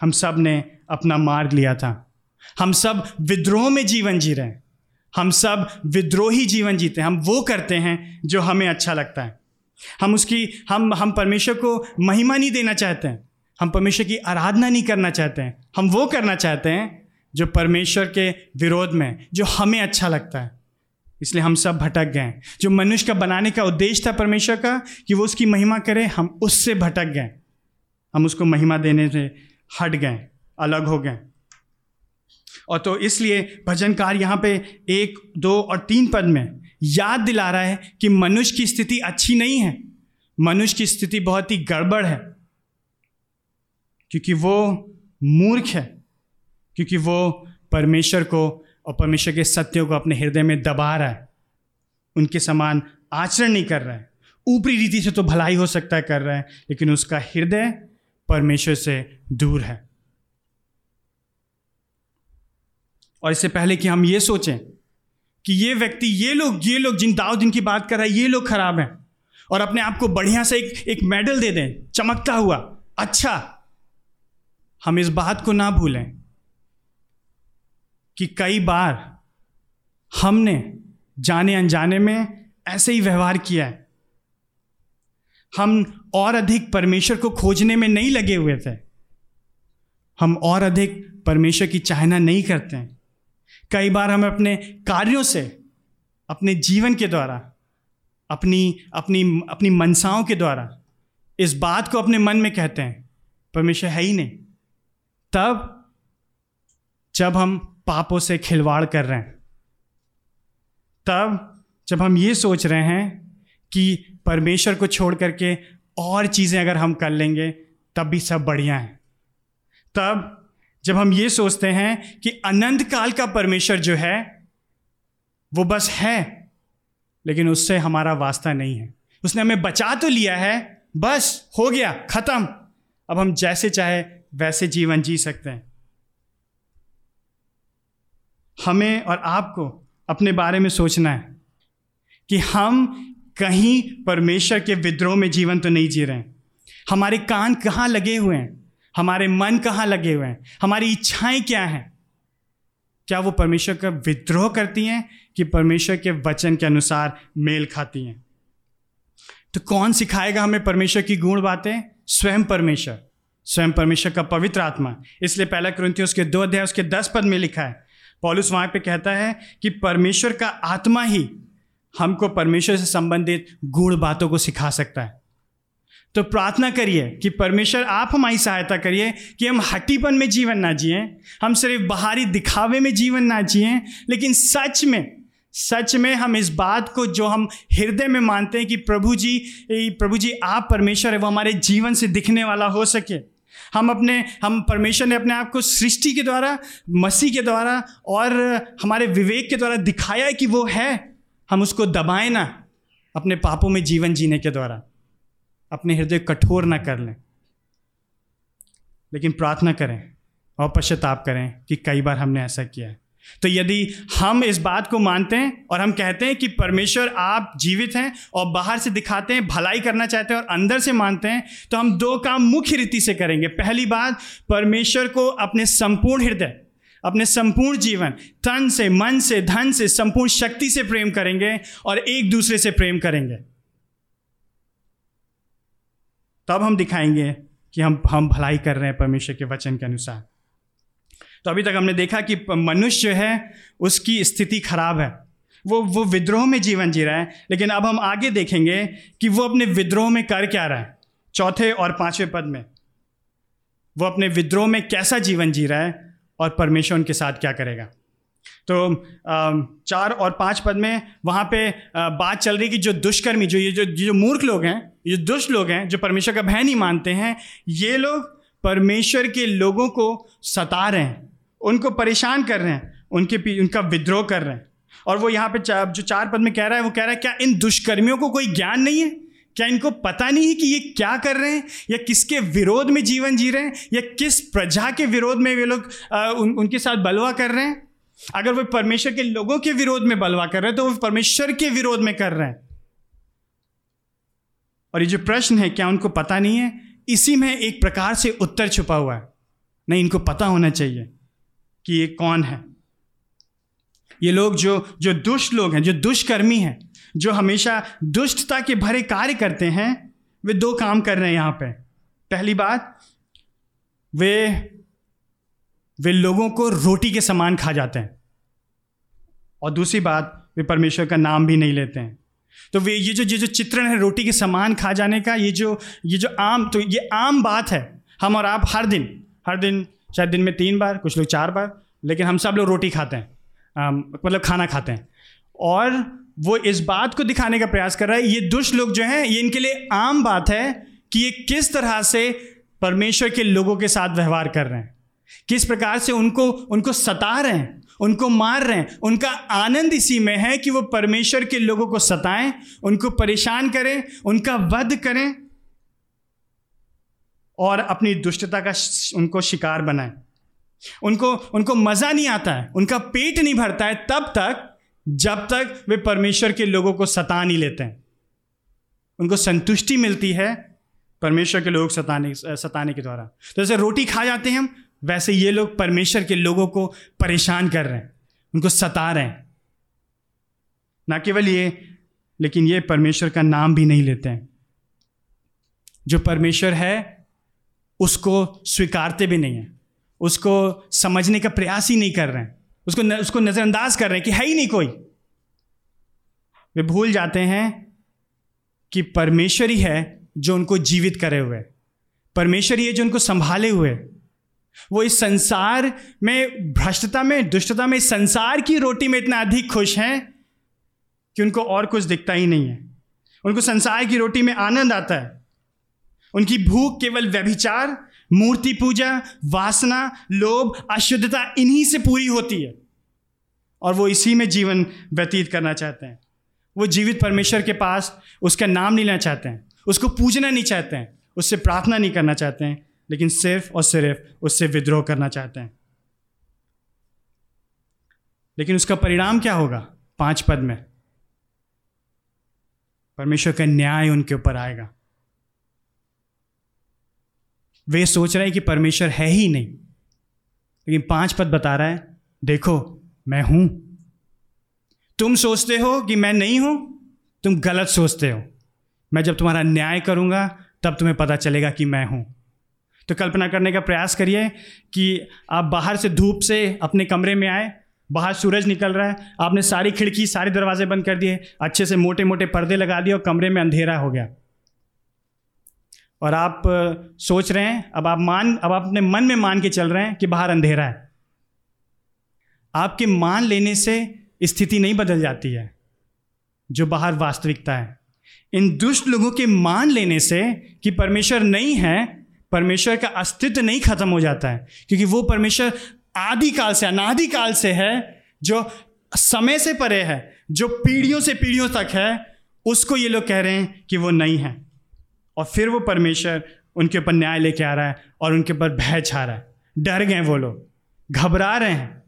हम सबने अपना मार्ग लिया था। हम सब विद्रोह में जीवन जी रहे हैं। हम सब विद्रोही जीवन जीते हैं। हम वो करते हैं जो हमें अच्छा लगता है। हम उसकी, हम हम परमेश्वर को महिमा नहीं देना चाहते हैं। हम परमेश्वर की आराधना नहीं करना चाहते हैं। हम वो करना चाहते हैं जो परमेश्वर के विरोध में, जो हमें अच्छा लगता है। इसलिए हम सब भटक गए जो मनुष्य का बनाने का उद्देश्य था परमेश्वर का कि वो उसकी महिमा करे, हम उससे भटक गए हम उसको महिमा देने से हट गए अलग हो गए और तो इसलिए भजनकार यहाँ पे एक, दो और तीन पद में याद दिला रहा है कि मनुष्य की स्थिति अच्छी नहीं है। मनुष्य की स्थिति बहुत ही गड़बड़ है। क्योंकि वो मूर्ख है। क्योंकि वो परमेश्वर को और परमेश्वर के सत्यों को अपने हृदय में दबा रहा है। उनके समान आचरण नहीं कर रहा है। ऊपरी रीति से तो भलाई हो सकता है कर रहा है, लेकिन उसका हृदय परमेश्वर से दूर है। और इससे पहले कि हम ये सोचें कि ये व्यक्ति, ये लोग ये लोग जिन दाव दिन की बात कर रहा है, ये लोग खराब हैं। और अपने आप को बढ़िया से एक एक मेडल दे दें, चमकता हुआ अच्छा हम इस बात को ना भूलें। कि कई बार हमने जाने अनजाने में ऐसे ही व्यवहार किया है। हम और अधिक परमेश्वर को खोजने में नहीं लगे हुए थे। हम और अधिक परमेश्वर की चाहना नहीं करते हैं। कई बार हम अपने कार्यों से, अपने जीवन के द्वारा, अपनी अपनी अपनी मनसाओं के द्वारा इस बात को अपने मन में कहते हैं, परमेश्वर है ही नहीं। तब, जब हम पापों से खिलवाड़ कर रहे हैं। तब जब हम ये सोच रहे हैं कि परमेश्वर को छोड़ करके और चीज़ें अगर हम कर लेंगे, तब भी सब बढ़िया है। तब जब हम ये सोचते हैं कि अनंत काल का परमेश्वर जो है, वो बस है, लेकिन उससे हमारा वास्ता नहीं है। उसने हमें बचा तो लिया है, बस हो गया, खत्म। अब हम जैसे चाहे, वैसे जीवन जी सकते हैं। हमें और आपको अपने बारे में सोचना है कि हम कहीं परमेश्वर के विद्रोह में जीवन तो नहीं जी रहे हैं। हमारे कान कहाँ लगे हुए हैं? हमारे मन कहाँ लगे हुए हैं? हमारी इच्छाएँ क्या हैं? क्या वो परमेश्वर का विद्रोह करती हैं कि परमेश्वर के वचन के अनुसार मेल खाती हैं? तो कौन सिखाएगा हमें परमेश्वर की गुण बातें? स्वयं परमेश्वर। स्वयं परमेश्वर का पवित्र आत्मा। इसलिए पहला क्रंथियों उसके दो अध्याय, उसके दस पद में लिखा है पॉलिस वहाँ पे कहता है कि परमेश्वर का आत्मा ही हमको परमेश्वर से संबंधित गुण बातों को सिखा सकता है। तो प्रार्थना करिए कि परमेश्वर, आप हमारी सहायता करिए कि हम हट्टीपन में जीवन ना जिए, हम सिर्फ़ बाहरी दिखावे में जीवन ना जिए, लेकिन सच में सच में हम इस बात को जो हम हृदय में मानते हैं कि प्रभु जी प्रभु जी, आप परमेश्वर है, वो हमारे जीवन से दिखने वाला हो सके। हम अपने, हम परमेश्वर ने अपने आप को सृष्टि के द्वारा, मसीह के द्वारा और हमारे विवेक के द्वारा दिखाया है कि वो है। हम उसको दबाएँ ना, अपने पापों में जीवन जीने के द्वारा। अपने हृदय कठोर ना कर लें। लेकिन प्रार्थना करें और पश्चाताप करें कि कई बार हमने ऐसा किया है। तो यदि हम इस बात को मानते हैं और हम कहते हैं कि परमेश्वर आप जीवित हैं और बाहर से दिखाते हैं, भलाई करना चाहते हैं और अंदर से मानते हैं तो हम दो काम मुख्य रीति से करेंगे। पहली बात, परमेश्वर को अपने संपूर्ण हृदय, अपने संपूर्ण जीवन, तन से, मन से, धन से, संपूर्ण शक्ति से प्रेम करेंगे और एक दूसरे से प्रेम करेंगे। तब हम दिखाएँगे कि हम हम भलाई कर रहे हैं परमेश्वर के वचन के अनुसार। तो अभी तक हमने देखा कि मनुष्य जो है, उसकी स्थिति खराब है। वो वो विद्रोह में जीवन जी रहा है, लेकिन अब हम आगे देखेंगे कि वो अपने विद्रोह में कर क्या रहा है। चौथे और पाँचवें पद में, वो अपने विद्रोह में कैसा जीवन जी रहा है और परमेश्वर उनके साथ क्या करेगा। तो चार और पाँच पद में वहाँ पे बात चल रही कि जो दुष्कर्मी, जो ये, जो जो मूर्ख लोग हैं, ये दुष्ट लोग हैं, जो परमेश्वर का भय नहीं मानते हैं, ये लोग परमेश्वर के लोगों को सता रहे हैं। उनको परेशान कर रहे हैं उनके उनका विद्रोह कर रहे हैं। और वो यहाँ पे चा, जो चार पद में कह रहा है वो कह रहा है क्या इन दुष्कर्मियों को कोई ज्ञान नहीं है? क्या इनको पता नहीं है कि ये क्या कर रहे हैं? या किसके विरोध में जीवन जी रहे हैं? या किस प्रजा के विरोध में वे लोग उन, उनके साथ बलवा कर रहे हैं? अगर वो परमेश्वर के लोगों के विरोध में बलवा कर रहे हैं तो वो परमेश्वर के विरोध में कर रहे हैं। और ये जो प्रश्न है क्या उनको पता नहीं है? इसी में एक प्रकार से उत्तर छुपा हुआ है। नहीं इनको पता होना चाहिए। कि ये कौन है? ये लोग जो जो दुष्ट लोग हैं, जो दुष्कर्मी हैं, जो हमेशा दुष्टता के भरे कार्य करते हैं, वे दो काम कर रहे हैं यहाँ पे। पहली बात, वे वे लोगों को रोटी के समान खा जाते हैं। और दूसरी बात, वे परमेश्वर का नाम भी नहीं लेते हैं। तो वे, ये जो ये जो चित्रण है रोटी के समान खा जाने का, ये जो ये जो आम तो ये आम बात है, हम और आप हर दिन हर दिन शायद दिन में तीन बार, कुछ लोग चार बार, लेकिन हम सब लोग रोटी खाते हैं। मतलब खाना खाते हैं। और वो इस बात को दिखाने का प्रयास कर रहा है, ये दुष्ट लोग जो हैं, ये इनके लिए आम बात है कि ये किस तरह से परमेश्वर के लोगों के साथ व्यवहार कर रहे हैं। किस प्रकार से उनको उनको सता रहे हैं, उनको मार रहे हैं। उनका आनंद इसी में है कि वो परमेश्वर के लोगों को सताएँ, उनको परेशान करें, उनका वध करें। और अपनी दुष्टता का उनको शिकार बनाएँ। उनको उनको मज़ा नहीं आता है, उनका पेट नहीं भरता है तब तक, जब तक वे परमेश्वर के लोगों को सता नहीं लेते हैं। उनको संतुष्टि मिलती है परमेश्वर के लोग सताने सताने के द्वारा। तो जैसे रोटी खा जाते हैं हम, वैसे ये लोग परमेश्वर के लोगों को परेशान कर रहे हैं, उनको सता रहे हैं। ना केवल ये, लेकिन ये परमेश्वर का नाम भी नहीं लेते हैं। जो परमेश्वर है उसको स्वीकारते भी नहीं हैं। उसको समझने का प्रयास ही नहीं कर रहे हैं। उसको न, उसको नज़रअंदाज कर रहे हैं कि है ही नहीं कोई। वे भूल जाते हैं कि परमेश्वर ही है जो उनको जीवित करे हुए परमेश्वर ही है जो उनको संभाले हुए वो इस संसार में भ्रष्टता में दुष्टता में संसार की रोटी में इतना अधिक खुश हैं कि उनको और कुछ दिखता ही नहीं है। उनको संसार की रोटी में आनंद आता है। उनकी भूख केवल व्यभिचार, मूर्ति पूजा, वासना, लोभ, अशुद्धता इन्हीं से पूरी होती है। और वो इसी में जीवन व्यतीत करना चाहते हैं। वो जीवित परमेश्वर के पास उसका नाम लेना चाहते हैं। उसको पूजना नहीं चाहते हैं। उससे प्रार्थना नहीं करना चाहते हैं। लेकिन सिर्फ़ और सिर्फ़ उससे विद्रोह करना चाहते हैं। लेकिन उसका परिणाम क्या होगा? पाँच पद में। परमेश्वर का न्याय उनके ऊपर आएगा। वे सोच रहे हैं कि परमेश्वर है ही नहीं। लेकिन पाँच पद बता रहा है, देखो, मैं हूँ। तुम सोचते हो कि मैं नहीं हूँ, तुम गलत सोचते हो। मैं जब तुम्हारा न्याय करूँगा, तब तुम्हें पता चलेगा कि मैं हूँ। तो कल्पना करने का प्रयास करिए कि आप बाहर से धूप से अपने कमरे में आए, बाहर सूरज निकल रहा है, आपने सारी खिड़की, सारे दरवाजे बंद कर दिए, अच्छे से मोटे मोटे पर्दे लगा दिए और कमरे में अंधेरा हो गया। और आप सोच रहे हैं, अब आप मान, अब आप अपने मन में मान के चल रहे हैं कि बाहर अंधेरा है। आपके मान लेने से स्थिति नहीं बदल जाती है, जो बाहर वास्तविकता है। इन दुष्ट लोगों के मान लेने से कि परमेश्वर नहीं है, परमेश्वर का अस्तित्व नहीं खत्म हो जाता है, क्योंकि वो परमेश्वर आदिकाल से, अनादिकाल से है, जो समय से परे है, जो पीढ़ियों से पीढ़ियों तक है, उसको ये लोग कह रहे हैं कि वो नहीं है। और फिर वो परमेश्वर उनके ऊपर न्याय लेके आ रहा है और उनके ऊपर भय छा रहा है। डर गए वो लोग। घबरा रहे हैं।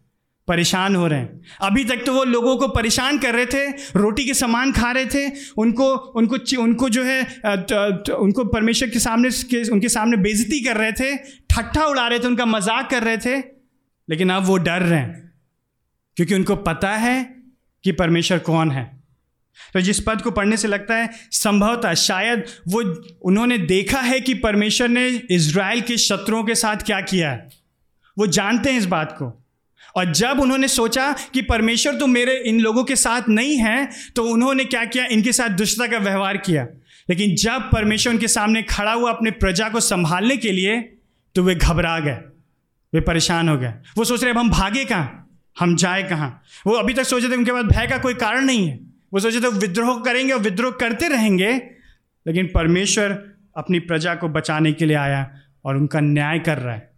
परेशान हो रहे हैं। अभी तक तो वो लोगों को परेशान कर रहे थे रोटी के सामान खा रहे थे। उनको उनको उनको जो है तो, तो, उनको परमेश्वर के सामने के उनके सामने बेजती कर रहे थे ठट्ठा उड़ा रहे थे उनका मज़ाक कर रहे थे। लेकिन अब वो डर रहे हैं क्योंकि उनको पता है कि परमेश्वर कौन है। तो जिस पद को पढ़ने से लगता है, संभवतः शायद वो उन्होंने देखा है कि परमेश्वर ने इज़राइल के शत्रुओं के साथ क्या किया है। वो जानते हैं इस बात को। और जब उन्होंने सोचा कि परमेश्वर तो मेरे इन लोगों के साथ नहीं है तो उन्होंने क्या किया? इनके साथ दुष्टता का व्यवहार किया। लेकिन जब परमेश्वर उनके सामने खड़ा हुआ अपने प्रजा को संभालने के लिए तो वे घबरा गए। वे परेशान हो गए। वो सोच रहे, अब हम भागे कहाँ? हम जाए कहाँ? वो अभी तक सोचे थे उनके पास भय का कोई कारण नहीं है। वो सोचे थे विद्रोह करेंगे और विद्रोह करते रहेंगे, लेकिन परमेश्वर अपनी प्रजा को बचाने के लिए आया और उनका न्याय कर रहा है।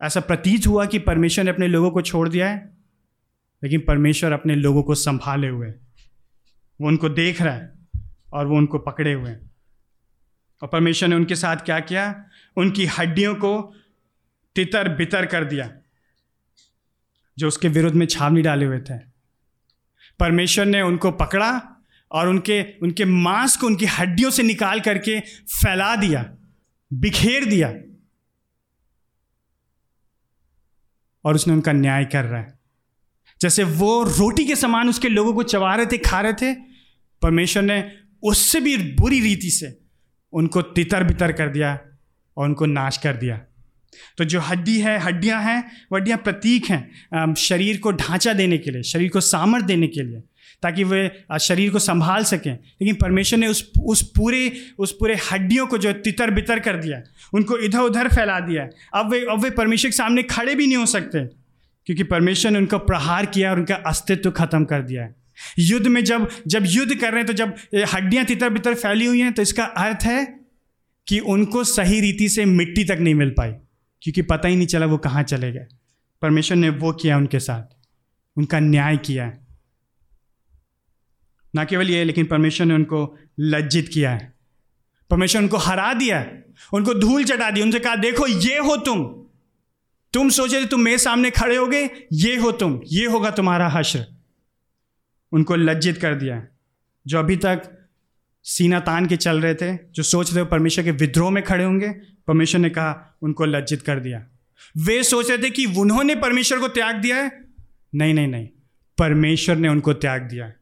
ऐसा प्रतीत हुआ कि परमेश्वर ने अपने लोगों को छोड़ दिया है, लेकिन परमेश्वर अपने लोगों को संभाले हुए वो उनको देख रहा है और वो उनको पकड़े हुए हैं। और परमेश्वर ने उनके साथ क्या किया? उनकी हड्डियों को तितर बितर कर दिया, जो उसके विरुद्ध में छावनी डाले हुए थे। परमेश्वर ने उनको पकड़ा और उनके उनके मांस को उनकी हड्डियों से निकाल करके फैला दिया, बिखेर दिया। और उसने उनका न्याय कर रहा है। जैसे वो रोटी के समान उसके लोगों को चबा रहे थे, खा रहे थे, परमेश्वर ने उससे भी बुरी रीति से उनको तितर बितर कर दिया और उनको नाश कर दिया। तो जो हड्डी है, हड्डियाँ हैं, वो हड्डियाँ प्रतीक हैं शरीर को ढांचा देने के लिए, शरीर को सामर्थ देने के लिए, ताकि वे शरीर को संभाल सकें। लेकिन परमेश्वर ने उस उस पूरे उस पूरे हड्डियों को जो तितर बितर कर दिया, उनको इधर उधर फैला दिया, अब वे अब वे परमेश्वर के सामने खड़े भी नहीं हो सकते, क्योंकि परमेश्वर ने उनको प्रहार किया और उनका अस्तित्व खत्म कर दिया है। युद्ध में जब जब युद्ध कर रहे हैं तो जब हड्डियाँ तितर बितर फैली हुई हैं तो इसका अर्थ है कि उनको सही रीति से मिट्टी तक नहीं मिल पाई। क्योंकि पता ही नहीं चला वो कहाँ चले गए। परमेश्वर ने वो किया उनके साथ। उनका न्याय किया है। ना केवल ये, लेकिन परमेश्वर ने उनको लज्जित किया है। परमेश्वर उनको हरा दिया है। उनको धूल चटा दी। उनसे कहा, देखो, ये हो तुम। तुम सोचे थे तुम मेरे सामने खड़े हो गए ये हो तुम। ये होगा तुम्हारा हश्र। उनको लज्जित कर दिया जो अभी तक सीना तान के चल रहे थे, जो सोच रहे हो परमेश्वर के विद्रोह में खड़े होंगे परमेश्वर ने कहा, उनको लज्जित कर दिया। वे सोच रहे थे कि उन्होंने परमेश्वर को त्याग दिया है। नहीं नहीं नहीं। परमेश्वर ने उनको त्याग दिया।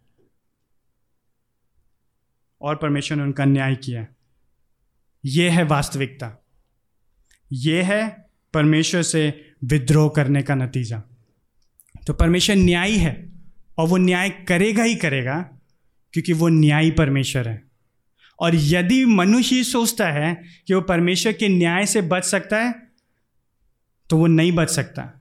और परमेश्वर ने उनका न्याय किया। यह है वास्तविकता। यह है परमेश्वर से विद्रोह करने का नतीजा। तो परमेश्वर न्यायी है, और वो न्याय करेगा ही करेगा, क्योंकि वो न्यायी परमेश्वर है। और यदि मनुष्य सोचता है कि वो परमेश्वर के न्याय से बच सकता है तो वो नहीं बच सकता।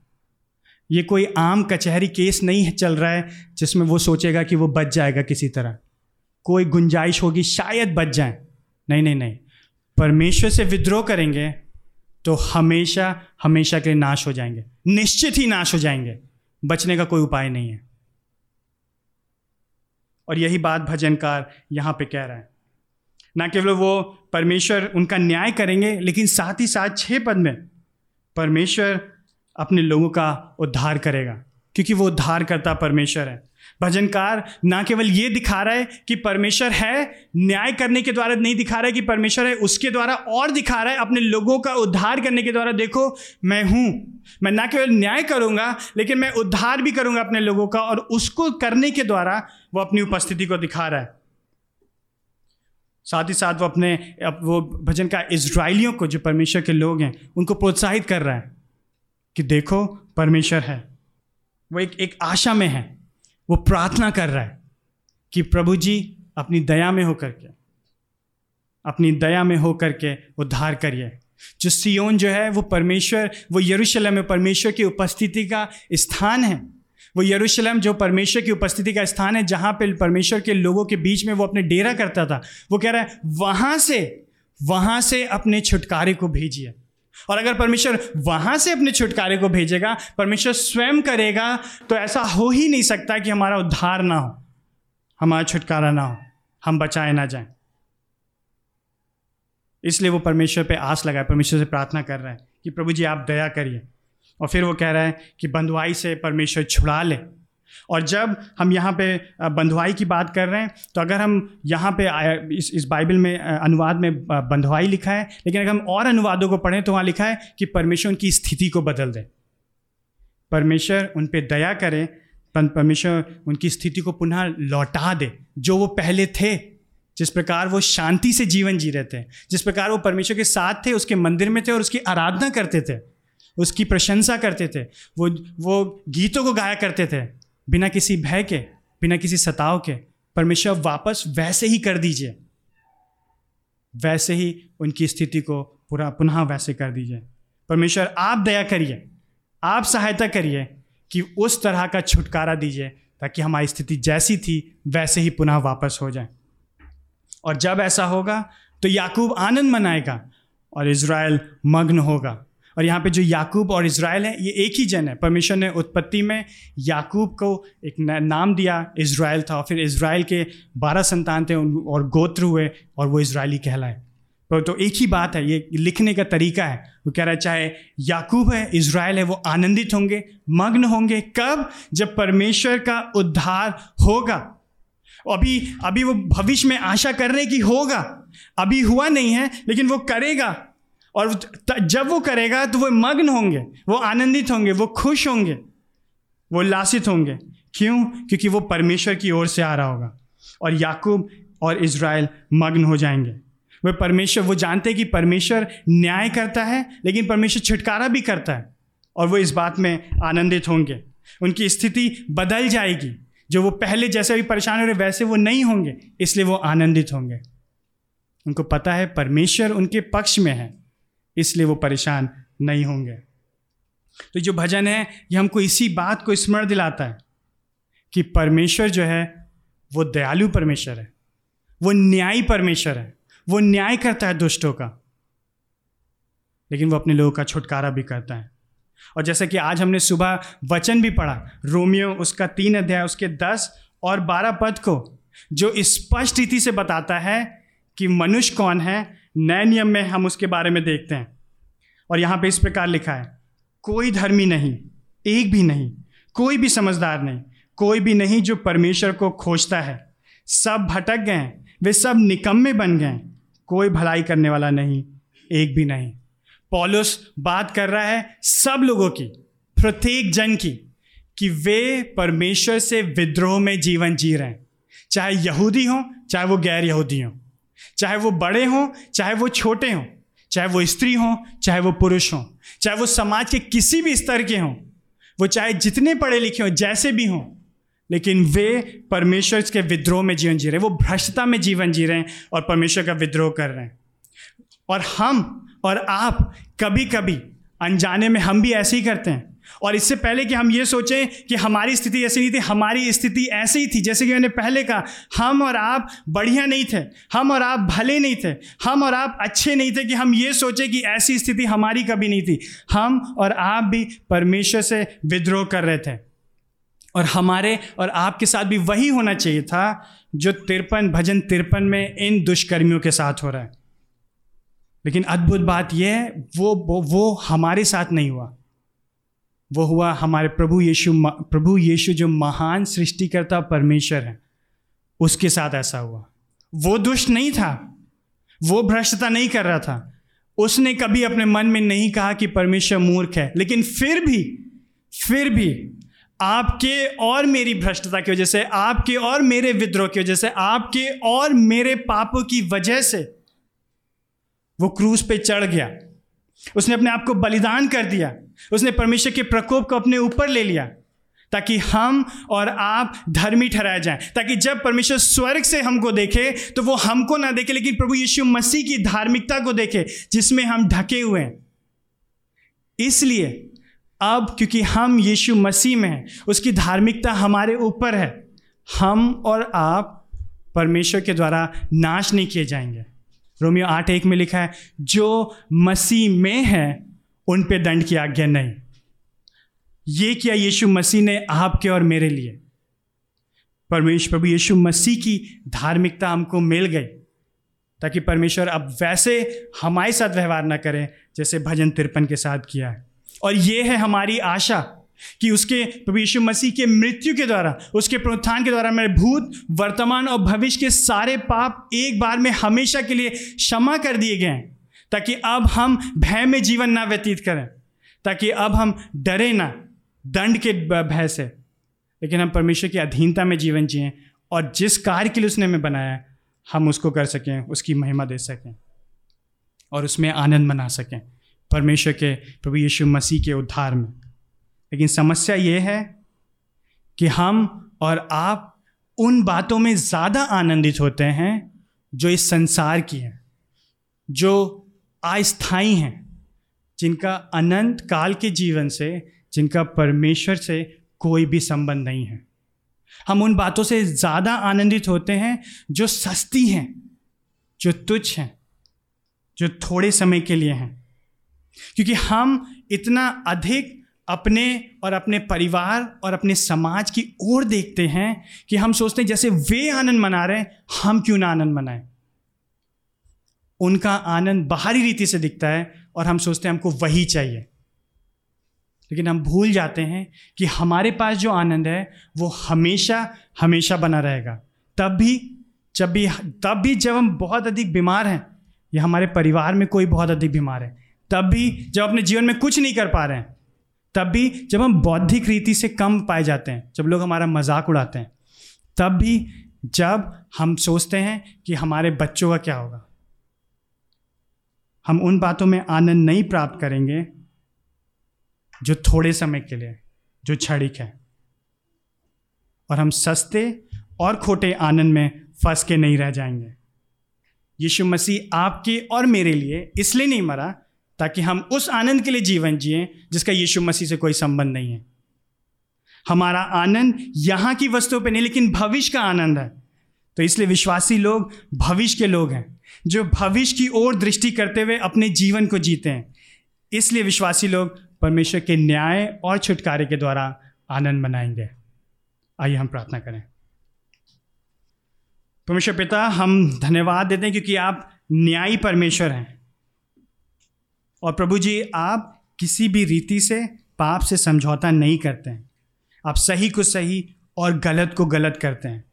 ये कोई आम कचहरी केस नहीं चल रहा है, जिसमें वो सोचेगा कि वो बच जाएगा किसी तरह। कोई गुंजाइश होगी, शायद बच जाए। नहीं नहीं नहीं। परमेश्वर से विद्रोह करेंगे तो हमेशा हमेशा के लिए नाश हो जाएँगे। निश्चित ही नाश हो जाएँगे। बचने का कोई उपाय नहीं है। और यही बात भजनकार यहाँ पे कह रहा है। ना केवल वो परमेश्वर उनका न्याय करेंगे, लेकिन साथ ही साथ छः पद में परमेश्वर अपने लोगों का उद्धार करेगा, क्योंकि वो उद्धार करता परमेश्वर है। भजनकार ना केवल ये दिखा रहा है कि परमेश्वर है, न्याय करने के द्वारा नहीं दिखा रहा है कि परमेश्वर है, उसके द्वारा और दिखा रहा है, अपने लोगों का उद्धार करने के द्वारा, देखो, मैं हूँ, मैं ना केवल न्याय करूँगा, लेकिन मैं उद्धार भी करूँगा अपने लोगों का, और उसको करने के द्वारा वो अपनी उपस्थिति को दिखा रहा है। साथ ही साथ वो अपने वो भजन का इसराइलियों को, जो परमेश्वर के लोग हैं, उनको प्रोत्साहित कर रहा है कि देखो, परमेश्वर है। वो एक एक आशा में है। वो प्रार्थना कर रहा है कि प्रभु जी, अपनी दया में होकर के, अपनी दया में होकर के उद्धार करिए। जो सियोन जो है, वो परमेश्वर, वो यरूशलेम में परमेश्वर की उपस्थिति का स्थान है। वो यरूशलेम, जो परमेश्वर की उपस्थिति का स्थान है, जहाँ पे परमेश्वर के लोगों के बीच में वो अपने डेरा करता था, वो कह रहा है, वहाँ से वहाँ से अपने छुटकारे को भेजिए। और अगर परमेश्वर वहाँ से अपने छुटकारे को भेजेगा, परमेश्वर स्वयं करेगा तो ऐसा हो ही नहीं सकता कि हमारा उद्धार ना हो, हमारा छुटकारा ना हो, हम बचाए ना जाए। इसलिए वो परमेश्वर पे आस लगाए, परमेश्वर से प्रार्थना कर रहे हैं कि प्रभु जी, आप दया करिए। और फिर वो कह रहा है कि बंधुआई से परमेश्वर छुड़ा ले। और जब हम यहाँ पे बंधुआई की बात कर रहे हैं तो अगर हम यहाँ पे इस इस बाइबल में अनुवाद में बंधुआई लिखा है, लेकिन अगर हम और अनुवादों को पढ़ें तो वहाँ लिखा है कि परमेश्वर उनकी स्थिति को बदल दें। परमेश्वर उन पर दया करे परमेश्वर उनकी स्थिति को पुनः लौटा दे, जो वो पहले थे। जिस प्रकार वो शांति से जीवन जी रहे थे, जिस प्रकार वो परमेश्वर के साथ थे, उसके मंदिर में थे और उसकी आराधना करते थे उसकी प्रशंसा करते थे। वो वो गीतों को गाया करते थे, बिना किसी भय के, बिना किसी सताव के। परमेश्वर, वापस वैसे ही कर दीजिए। वैसे ही उनकी स्थिति को पूरा, पुनः वैसे कर दीजिए। परमेश्वर, आप दया करिए, आप सहायता करिए कि उस तरह का छुटकारा दीजिए, ताकि हमारी स्थिति जैसी थी, वैसे ही पुनः वापस हो जाए। और जब ऐसा होगा तो याकूब आनंद मनाएगा और इज़राइल मग्न होगा। और यहाँ पे जो याकूब और इसराइल है, ये एक ही जन है। परमेश्वर ने उत्पत्ति में याकूब को एक नाम दिया इसराइल था। और फिर इसराइल के बारह संतान थे और गोत्र हुए, और वो इसराइली कहलाए। तो एक ही बात है, ये लिखने का तरीका है। वो कह रहा है, चाहे याकूब है इसराइल है, वो आनंदित होंगे, मग्न होंगे। कब? जब परमेश्वर का उद्धार होगा। अभी अभी वो भविष्य में आशा कर रहे कि होगा। अभी हुआ नहीं है, लेकिन वो करेगा। और जब वो करेगा तो वो मग्न होंगे, वो आनंदित होंगे, वो खुश होंगे, वो उल्लासित होंगे। क्यों? क्योंकि वो परमेश्वर की ओर से आ रहा होगा और याकूब और इज़राइल मग्न हो जाएँगे। वे परमेश्वर, वो जानते हैं कि परमेश्वर न्याय करता है, लेकिन परमेश्वर छुटकारा भी करता है और वो इस बात में आनंदित होंगे। उनकी स्थिति बदल जाएगी। जो वो पहले जैसे भी परेशान हो रहे, वैसे वो नहीं होंगे, इसलिए वो आनंदित होंगे। उनको पता है, परमेश्वर उनके पक्ष में है। इसलिए वो परेशान नहीं होंगे। तो जो भजन है, ये हमको इसी बात को स्मरण दिलाता है कि परमेश्वर जो है, वो दयालु परमेश्वर है, वो न्यायी परमेश्वर है, वो न्याय करता है दुष्टों का, लेकिन वो अपने लोगों का छुटकारा भी करता है। और जैसा कि आज हमने सुबह वचन भी पढ़ा, रोमियो उसका तीन अध्याय, उसके दस और बारह पद को, जो स्पष्ट रीति से बताता है कि मनुष्य कौन है नए नियम में हम उसके बारे में देखते हैं। और यहाँ पे इस प्रकार लिखा है, कोई धर्मी नहीं, एक भी नहीं, कोई भी समझदार नहीं, कोई भी नहीं जो परमेश्वर को खोजता है। सब भटक गए, वे सब निकम्मे बन गए, कोई भलाई करने वाला नहीं, एक भी नहीं। पॉलुस बात कर रहा है सब लोगों की, प्रत्येक जन की, कि वे परमेश्वर से विद्रोह में जीवन जी रहे हैं। चाहे यहूदी हों, चाहे वो गैर यहूदी हों। चाहे वो बड़े हों, चाहे वो छोटे हों, चाहे वो स्त्री हों, चाहे वो पुरुष हों, चाहे वो समाज के किसी भी स्तर के हों, वो चाहे जितने पढ़े लिखे हों, जैसे भी हों, लेकिन वे परमेश्वर के विद्रोह में जीवन जी रहे हैं। वो भ्रष्टता में जीवन जी रहे हैं और परमेश्वर का विद्रोह कर रहे हैं। और हम और आप कभी कभी अनजाने में हम भी ऐसे ही करते हैं। और इससे पहले कि हम ये सोचें कि हमारी स्थिति ऐसी नहीं थी हमारी स्थिति ऐसी ही थी जैसे कि मैंने पहले कहा हम और आप बढ़िया नहीं थे हम और आप भले नहीं थे हम और आप अच्छे नहीं थे कि हम ये सोचें कि ऐसी स्थिति हमारी कभी नहीं थी। हम और आप भी परमेश्वर से विद्रोह कर रहे थे। और हमारे और आपके साथ भी वही होना चाहिए था जो तिरपन भजन तिरपन में इन दुष्कर्मियों के साथ हो रहा है। लेकिन अद्भुत बात यह है वो वो, हमारे साथ नहीं हुआ। वो हुआ हमारे प्रभु यीशु प्रभु यीशु जो महान सृष्टिकर्ता परमेश्वर है, उसके साथ ऐसा हुआ। वो दुष्ट नहीं था, वो भ्रष्टता नहीं कर रहा था। उसने कभी अपने मन में नहीं कहा कि परमेश्वर मूर्ख है, लेकिन फिर भी फिर भी आपके और मेरी भ्रष्टता की वजह से, आपके और मेरे विद्रोह की वजह से, आपके और मेरे पापों की वजह से वो क्रूज पे चढ़ गया। उसने अपने आप को बलिदान कर दिया। उसने परमेश्वर के प्रकोप को अपने ऊपर ले लिया, ताकि हम और आप धर्मी ठहराए जाएँ, ताकि जब परमेश्वर स्वर्ग से हमको देखे तो वो हमको ना देखे, लेकिन प्रभु यीशु मसीह की धार्मिकता को देखे, जिसमें हम ढके हुए हैं। इसलिए अब क्योंकि हम यीशु मसीह में हैं, उसकी धार्मिकता हमारे ऊपर है, हम और आप परमेश्वर के द्वारा नाश नहीं किए जाएँगे। रोमियो आठ एक में लिखा है, जो मसीह में है, उन पे दंड की आज्ञा नहीं। ये किया यीशु मसीह ने आपके और मेरे लिए। परमेश्वर प्रभु यीशु मसीह की धार्मिकता हमको मिल गई, ताकि परमेश्वर अब वैसे हमारे साथ व्यवहार ना करें, जैसे भजन तिरपन के साथ किया है। और ये है हमारी आशा। कि उसके प्रभु यीशु मसीह के मृत्यु के द्वारा, उसके प्रोत्थान के द्वारा मेरे भूत, वर्तमान और भविष्य के सारे पाप एक बार में हमेशा के लिए क्षमा कर दिए गए हैं, ताकि अब हम भय में जीवन ना व्यतीत करें, ताकि अब हम डरे ना, दंड के भय से। लेकिन हम परमेश्वर की अधीनता में जीवन जिए और जिस कार्य के लिए उसने हमें बनाया, हम उसको कर सकें, उसकी महिमा दे सकें और उसमें आनंद मना सकें। परमेश्वर के प्रभु यीशु मसीह के उद्धार में। लेकिन समस्या ये है कि हम और आप उन बातों में ज़्यादा आनंदित होते हैं जो इस संसार की हैं, जो अस्थाई हैं, जिनका अनंत काल के जीवन से, जिनका परमेश्वर से कोई भी संबंध नहीं है। हम उन बातों से ज़्यादा आनंदित होते हैं जो सस्ती हैं, जो तुच्छ हैं, जो थोड़े समय के लिए हैं। क्योंकि हम इतना अधिक अपने और अपने परिवार और अपने समाज की ओर देखते हैं कि हम सोचते हैं, जैसे वे आनंद मना रहे हैं, हम क्यों ना आनंद मनाएँ? उनका आनंद बाहरी रीति से दिखता है और हम सोचते हैं, हमको वही चाहिए। लेकिन हम भूल जाते हैं कि हमारे पास जो आनंद है, वो हमेशा हमेशा बना रहेगा। तब भी, जब भी, तब भी जब हम बहुत अधिक बीमार हैं, या हमारे परिवार में कोई बहुत अधिक बीमार है, तब भी जब अपने जीवन में कुछ नहीं कर पा रहे हैं तब भी जब हम बौद्धिक रीति से कम पाए जाते हैं, जब लोग हमारा मज़ाक उड़ाते हैं, तब भी जब हम सोचते हैं कि हमारे बच्चों का क्या होगा। हम उन बातों में आनंद नहीं प्राप्त करेंगे जो थोड़े समय के लिए, जो क्षणिक है। और हम सस्ते और खोटे आनंद में फंस के नहीं रह जाएँगे। यीशु मसीह आपके और मेरे लिए इसलिए नहीं मरा ताकि हम उस आनंद के लिए जीवन जिए, जिसका यीशु मसीह से कोई संबंध नहीं है। हमारा आनंद यहाँ की वस्तुओं पे नहीं, लेकिन भविष्य का आनंद है। तो इसलिए विश्वासी लोग भविष्य के लोग हैं, जो भविष्य की ओर दृष्टि करते हुए अपने जीवन को जीते हैं। इसलिए विश्वासी लोग परमेश्वर के न्याय और छुटकारे के द्वारा आनंद मनाएँगे। आइए हम प्रार्थना करें। परमेश्वर पिता, हम धन्यवाद देते हैं क्योंकि आप न्यायी परमेश्वर हैं। और प्रभु जी, आप किसी भी रीति से पाप से समझौता नहीं करते हैं। आप सही को सही और गलत को गलत करते हैं।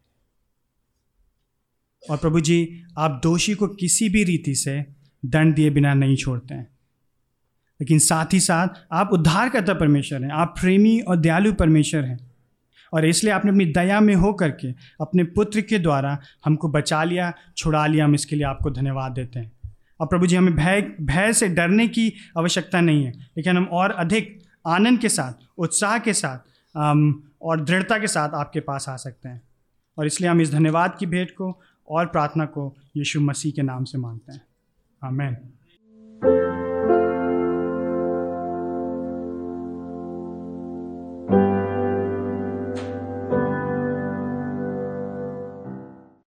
और प्रभु जी, आप दोषी को किसी भी रीति से दंड दिए बिना नहीं छोड़ते हैं। लेकिन साथ ही साथ आप उद्धार करता परमेश्वर हैं, आप प्रेमी और दयालु परमेश्वर हैं। और इसलिए आपने अपनी दया में हो करके अपने पुत्र के द्वारा हमको बचा लिया, छुड़ा लिया, हम इसके लिए आपको धन्यवाद देते हैं। और प्रभु जी हमें भय भय से डरने की आवश्यकता नहीं है। लेकिन हम और अधिक आनंद के साथ, उत्साह के साथ और दृढ़ता के साथ आपके पास आ सकते हैं। और इसलिए हम इस धन्यवाद की भेंट को और प्रार्थना को यीशु मसीह के नाम से मानते हैं। आमेन।